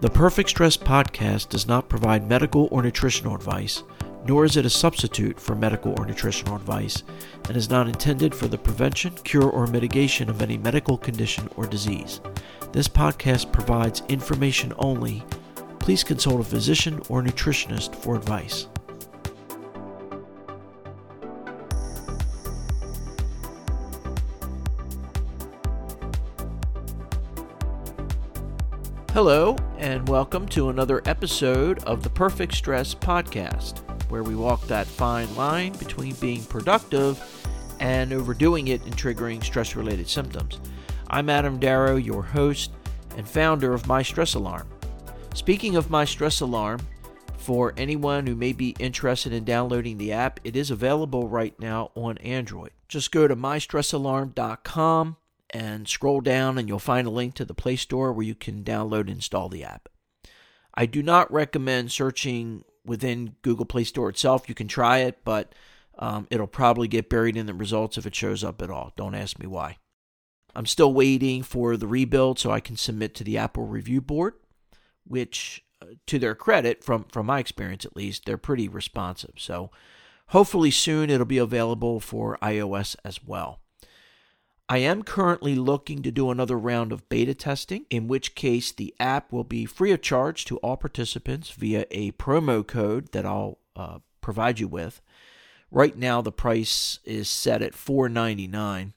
The Perfect Stress podcast does not provide medical or nutritional advice, nor is it a substitute for medical or nutritional advice, and is not intended for the prevention, cure, or mitigation of any medical condition or disease. This podcast provides information only. Please consult a physician or nutritionist for advice. Hello, and welcome to another episode of the Perfect Stress Podcast, where we walk that fine line between being productive and overdoing it and triggering stress related symptoms. I'm Adam Darrow, your host and founder of My Stress Alarm. Speaking of My Stress Alarm, for anyone who may be interested in downloading the app, it is available right now on Android. Just go to mystressalarm.com and scroll down and you'll find a link to the Play Store where you can download and install the app. I do not recommend searching within Google Play Store itself. You can try it, but um, it'll probably get buried in the results if it shows up at all. Don't ask me why. I'm still waiting for the rebuild so I can submit to the Apple Review Board, which, uh, to their credit, from, from my experience at least, they're pretty responsive. So hopefully soon it'll be available for iOS as well. I am currently looking to do another round of beta testing, in which case the app will be free of charge to all participants via a promo code that I'll uh, provide you with. Right now, the price is set at $4.99.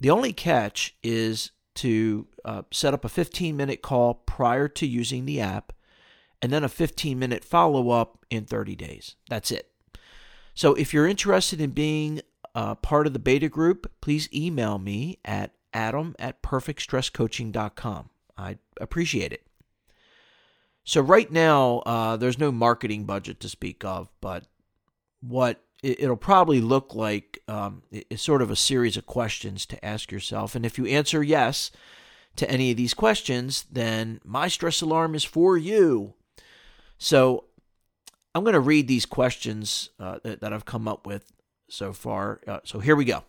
The only catch is to uh, set up a 15 minute call prior to using the app and then a 15 minute follow up in 30 days. That's it. So if you're interested in being uh, part of the beta group, please email me at adam at perfectstresscoaching.com. I appreciate it. So, right now, uh, there's no marketing budget to speak of, but what it'll probably look like um, is sort of a series of questions to ask yourself. And if you answer yes to any of these questions, then my stress alarm is for you. So, I'm going to read these questions uh, that, that I've come up with so far. Uh, so here we go.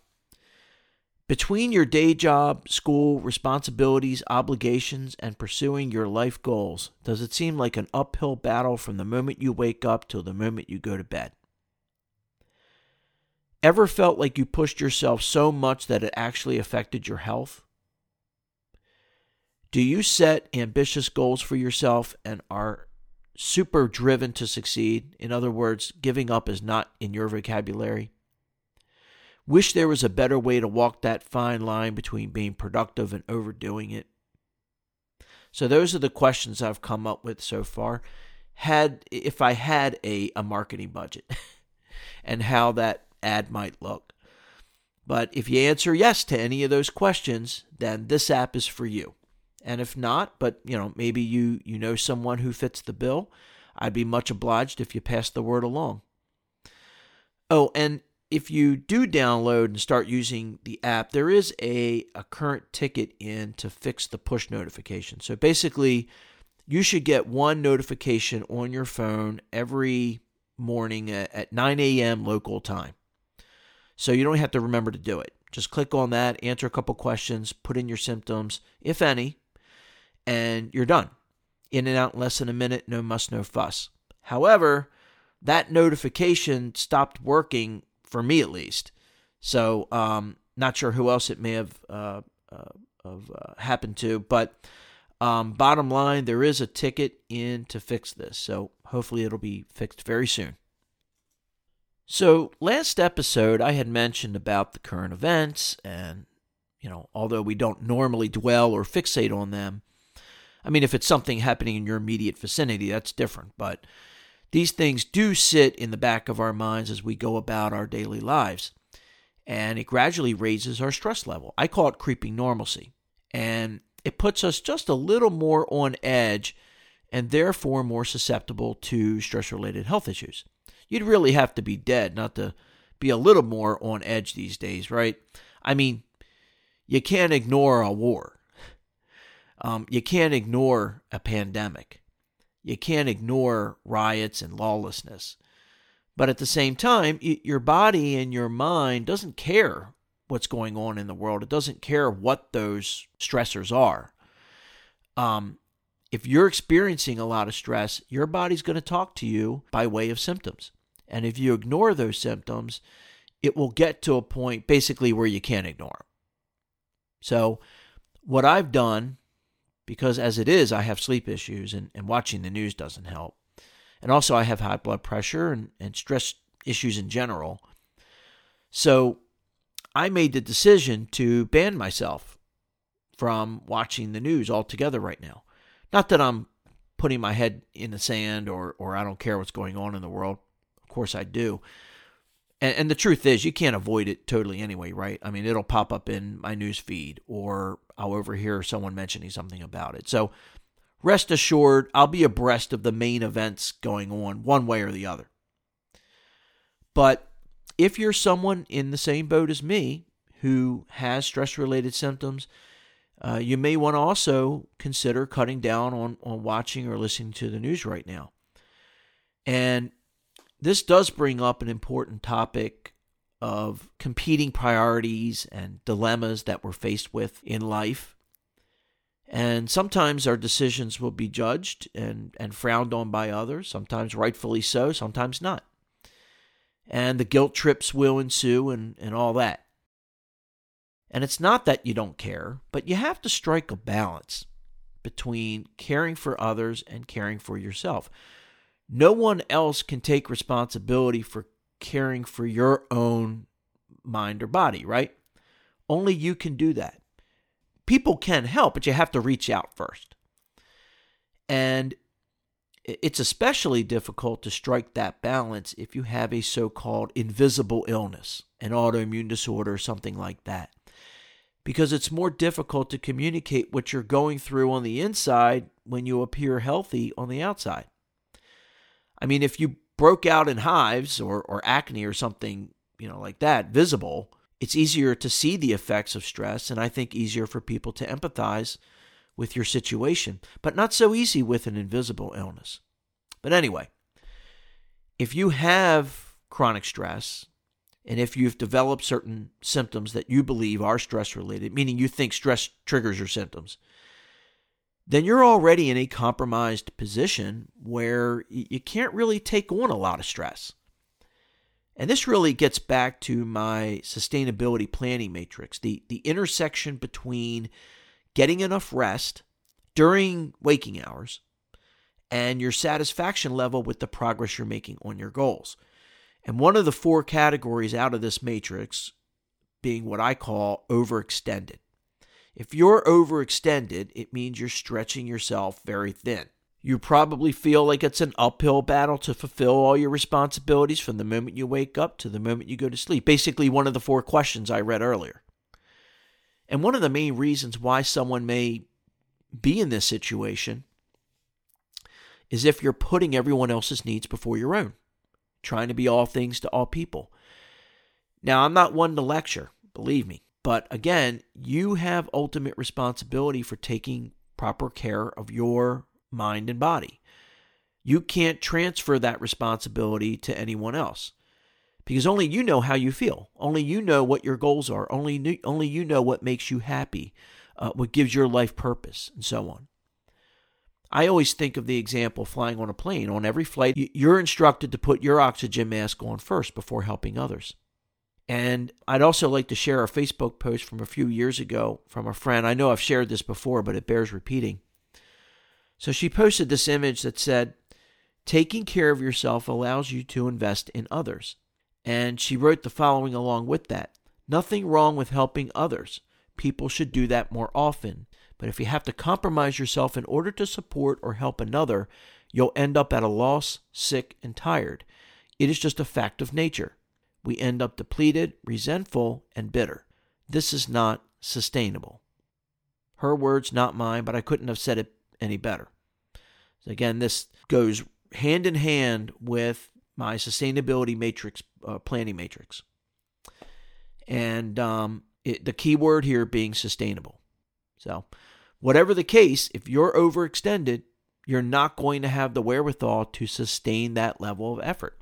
Between your day job, school, responsibilities, obligations, and pursuing your life goals, does it seem like an uphill battle from the moment you wake up till the moment you go to bed? Ever felt like you pushed yourself so much that it actually affected your health? Do you set ambitious goals for yourself and are super driven to succeed? In other words, giving up is not in your vocabulary. Wish there was a better way to walk that fine line between being productive and overdoing it. So those are the questions I've come up with so far. Had if I had a, a marketing budget and how that ad might look. But if you answer yes to any of those questions, then this app is for you. And if not, but you know, maybe you you know someone who fits the bill, I'd be much obliged if you pass the word along. Oh, and if you do download and start using the app, there is a, a current ticket in to fix the push notification. So basically, you should get one notification on your phone every morning at, at 9 a.m. local time. So you don't have to remember to do it. Just click on that, answer a couple questions, put in your symptoms, if any, and you're done. In and out in less than a minute, no muss, no fuss. However, that notification stopped working for me at least. So, um, not sure who else it may have uh, uh, uh, happened to, but um, bottom line, there is a ticket in to fix this. So hopefully it'll be fixed very soon. So last episode, I had mentioned about the current events, and you know, although we don't normally dwell or fixate on them, I mean, if it's something happening in your immediate vicinity, that's different. But these things do sit in the back of our minds as we go about our daily lives, and it gradually raises our stress level. I call it creeping normalcy, and it puts us just a little more on edge and therefore more susceptible to stress related health issues. You'd really have to be dead not to be a little more on edge these days, right? I mean, you can't ignore a war. Um, you can't ignore a pandemic. You can't ignore riots and lawlessness. But at the same time, your body and your mind doesn't care what's going on in the world. It doesn't care what those stressors are. Um, if you're experiencing a lot of stress, your body's going to talk to you by way of symptoms. And if you ignore those symptoms, it will get to a point basically where you can't ignore them. So, what I've done, because as it is, I have sleep issues and, and watching the news doesn't help. And also, I have high blood pressure and, and stress issues in general. So, I made the decision to ban myself from watching the news altogether right now. Not that I'm putting my head in the sand or, or I don't care what's going on in the world. Of course, I do. And, and the truth is, you can't avoid it totally anyway, right? I mean, it'll pop up in my news feed or I'll overhear someone mentioning something about it. So rest assured, I'll be abreast of the main events going on one way or the other. But if you're someone in the same boat as me who has stress related symptoms, uh, you may want to also consider cutting down on, on watching or listening to the news right now. And this does bring up an important topic of competing priorities and dilemmas that we're faced with in life. And sometimes our decisions will be judged and, and frowned on by others, sometimes rightfully so, sometimes not. And the guilt trips will ensue and, and all that. And it's not that you don't care, but you have to strike a balance between caring for others and caring for yourself. No one else can take responsibility for caring for your own mind or body, right? Only you can do that. People can help, but you have to reach out first. And it's especially difficult to strike that balance if you have a so called invisible illness, an autoimmune disorder, or something like that. Because it's more difficult to communicate what you're going through on the inside when you appear healthy on the outside. I mean, if you broke out in hives or, or acne or something, you know, like that, visible, it's easier to see the effects of stress and I think easier for people to empathize with your situation, but not so easy with an invisible illness. But anyway, if you have chronic stress and if you've developed certain symptoms that you believe are stress related, meaning you think stress triggers your symptoms, then you're already in a compromised position where you can't really take on a lot of stress. And this really gets back to my sustainability planning matrix, the, the intersection between getting enough rest during waking hours and your satisfaction level with the progress you're making on your goals. And one of the four categories out of this matrix being what I call overextended. If you're overextended, it means you're stretching yourself very thin. You probably feel like it's an uphill battle to fulfill all your responsibilities from the moment you wake up to the moment you go to sleep. Basically, one of the four questions I read earlier. And one of the main reasons why someone may be in this situation is if you're putting everyone else's needs before your own, trying to be all things to all people. Now, I'm not one to lecture, believe me. But again, you have ultimate responsibility for taking proper care of your mind and body. You can't transfer that responsibility to anyone else because only you know how you feel. Only you know what your goals are. Only, only you know what makes you happy, uh, what gives your life purpose, and so on. I always think of the example flying on a plane. On every flight, you're instructed to put your oxygen mask on first before helping others. And I'd also like to share a Facebook post from a few years ago from a friend. I know I've shared this before, but it bears repeating. So she posted this image that said, Taking care of yourself allows you to invest in others. And she wrote the following along with that Nothing wrong with helping others. People should do that more often. But if you have to compromise yourself in order to support or help another, you'll end up at a loss, sick, and tired. It is just a fact of nature we end up depleted, resentful, and bitter. This is not sustainable. Her words, not mine, but I couldn't have said it any better. So again, this goes hand in hand with my sustainability matrix, uh, planning matrix. And um, it, the key word here being sustainable. So, whatever the case, if you're overextended, you're not going to have the wherewithal to sustain that level of effort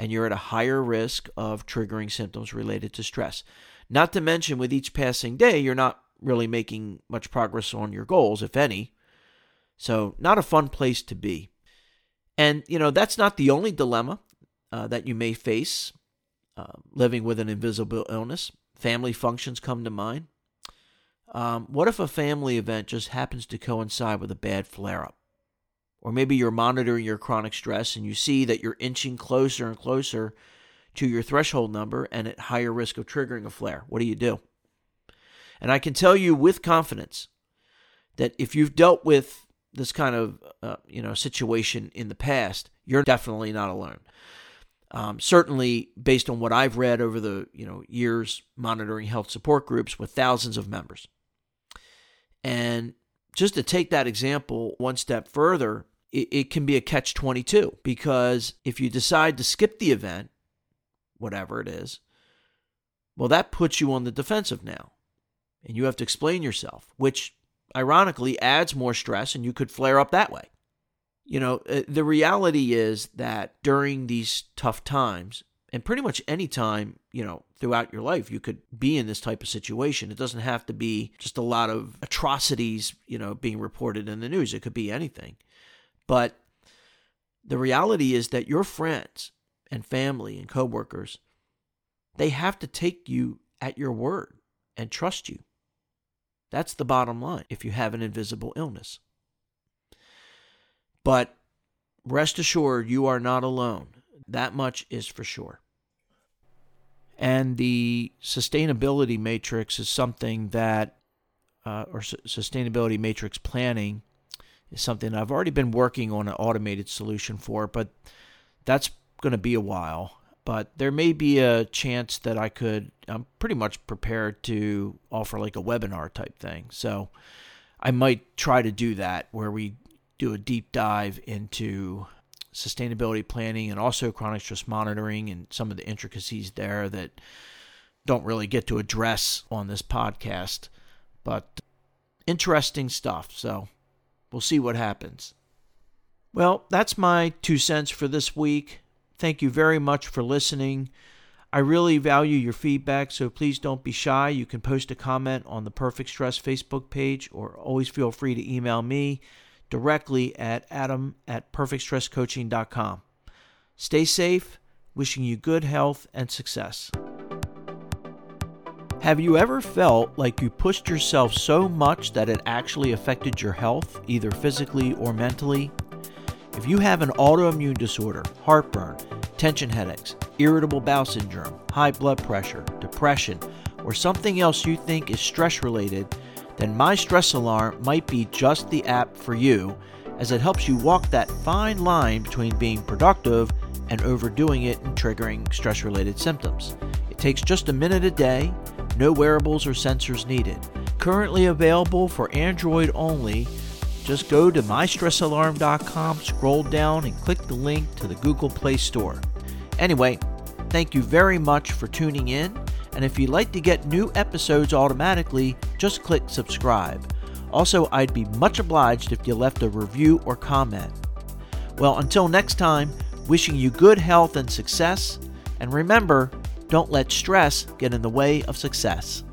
and you're at a higher risk of triggering symptoms related to stress. Not to mention, with each passing day, you're not really making much progress on your goals, if any. So, not a fun place to be. And, you know, that's not the only dilemma uh, that you may face uh, living with an invisible illness. Family functions come to mind. Um, what if a family event just happens to coincide with a bad flare up? Or maybe you're monitoring your chronic stress and you see that you're inching closer and closer to your threshold number and at higher risk of triggering a flare. What do you do? And I can tell you with confidence that if you've dealt with this kind of uh, you know situation in the past, you're definitely not alone. Um, certainly, based on what I've read over the you know years monitoring health support groups with thousands of members, and just to take that example one step further, it, it can be a catch twenty two because if you decide to skip the event, whatever it is, well, that puts you on the defensive now, and you have to explain yourself, which ironically adds more stress, and you could flare up that way. You know, uh, the reality is that during these tough times, and pretty much any time, you know, throughout your life, you could be in this type of situation. It doesn't have to be just a lot of atrocities, you know, being reported in the news. It could be anything. But the reality is that your friends and family and coworkers, they have to take you at your word and trust you. That's the bottom line if you have an invisible illness. But rest assured, you are not alone. That much is for sure. And the sustainability matrix is something that, uh, or su- sustainability matrix planning is something I've already been working on an automated solution for, but that's going to be a while. But there may be a chance that I could, I'm pretty much prepared to offer like a webinar type thing. So I might try to do that where we do a deep dive into sustainability planning and also chronic stress monitoring and some of the intricacies there that don't really get to address on this podcast. But interesting stuff. So we'll see what happens. Well, that's my two cents for this week. Thank you very much for listening. I really value your feedback, so please don't be shy. You can post a comment on the Perfect Stress Facebook page or always feel free to email me directly at adam at perfectstresscoaching.com. Stay safe, wishing you good health and success. Have you ever felt like you pushed yourself so much that it actually affected your health, either physically or mentally? If you have an autoimmune disorder, heartburn, tension headaches, irritable bowel syndrome, high blood pressure, depression, or something else you think is stress related, then My Stress Alarm might be just the app for you, as it helps you walk that fine line between being productive and overdoing it and triggering stress related symptoms. It takes just a minute a day, no wearables or sensors needed. Currently available for Android only. Just go to mystressalarm.com, scroll down, and click the link to the Google Play Store. Anyway, thank you very much for tuning in and if you'd like to get new episodes automatically, just click subscribe. Also, I'd be much obliged if you left a review or comment. Well, until next time, wishing you good health and success. And remember, don't let stress get in the way of success.